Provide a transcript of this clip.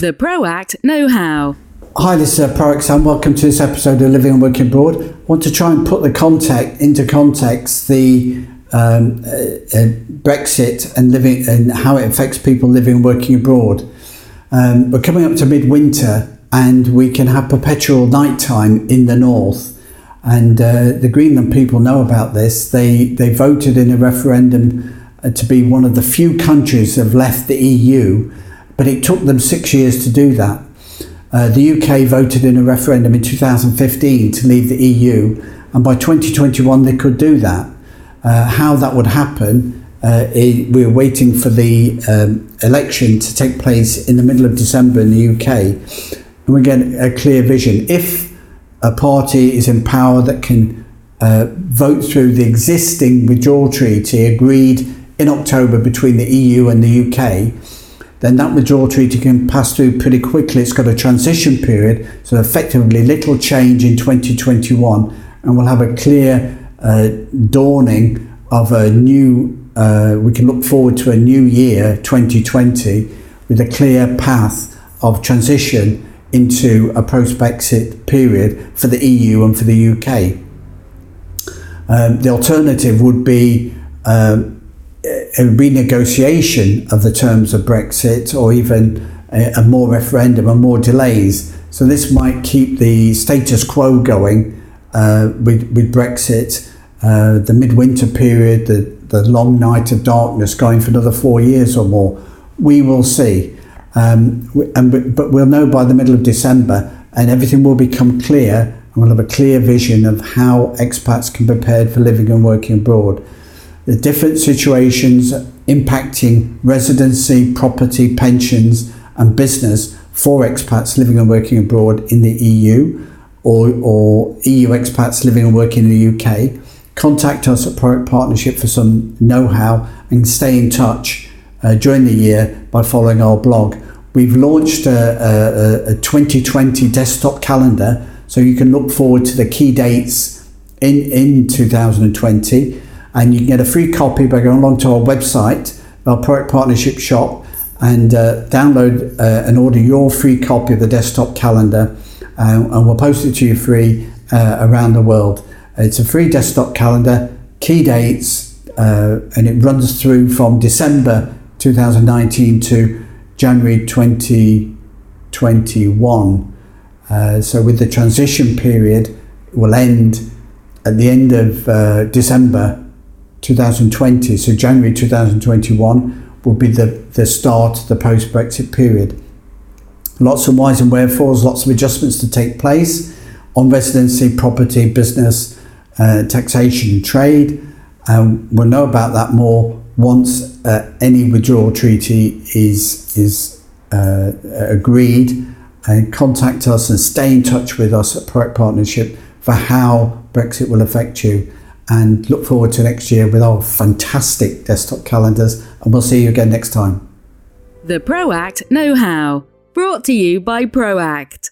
The ProAct Know How. Hi, this is uh, ProAct Sam. Welcome to this episode of Living and Working Abroad. I want to try and put the context into context the um, uh, uh, Brexit and living and how it affects people living and working abroad. Um, we're coming up to midwinter and we can have perpetual nighttime in the north. And uh, the Greenland people know about this. They they voted in a referendum uh, to be one of the few countries that have left the EU, but it took them six years to do that. Uh, the UK voted in a referendum in 2015 to leave the EU, and by 2021 they could do that. Uh, how that would happen, uh, it, we're waiting for the um, election to take place in the middle of December in the UK, and we get a clear vision. If a party is in power that can uh, vote through the existing withdrawal treaty agreed in October between the EU and the UK, then that withdrawal treaty can pass through pretty quickly. It's got a transition period, so effectively little change in 2021, and we'll have a clear uh, dawning of a new, uh, we can look forward to a new year, 2020, with a clear path of transition into a post Brexit period for the EU and for the UK. Um, the alternative would be um, renegotiation of the terms of Brexit or even a, a more referendum and more delays. So this might keep the status quo going uh, with, with Brexit uh, the midwinter period, the, the long night of darkness going for another four years or more. We will see. Um, and, but we'll know by the middle of December and everything will become clear and we'll have a clear vision of how expats can be prepared for living and working abroad. The different situations impacting residency, property, pensions, and business for expats living and working abroad in the EU or, or EU expats living and working in the UK contact us at ProAct Partnership for some know how and stay in touch uh, during the year by following our blog. We've launched a, a, a 2020 desktop calendar so you can look forward to the key dates in, in 2020 and you can get a free copy by going along to our website, our ProAct Partnership shop, and uh, download uh, and order your free copy of the desktop calendar, uh, and we'll post it to you free uh, around the world. It's a free desktop calendar, key dates, uh, and it runs through from December 2019 to January 2021. Uh, so, with the transition period, it will end at the end of December 2020. So, January 2021 will be the, the start of the post Brexit period. Lots of whys and wherefores, lots of adjustments to take place on residency, property, business, uh, taxation trade. Um, we'll know about that more once uh, any withdrawal treaty is is uh, agreed. And contact us and stay in touch with us at ProAct Partnership for how Brexit will affect you. And look forward to next year with our fantastic desktop calendars. And we'll see you again next time. The ProAct Know How, brought to you by ProAct.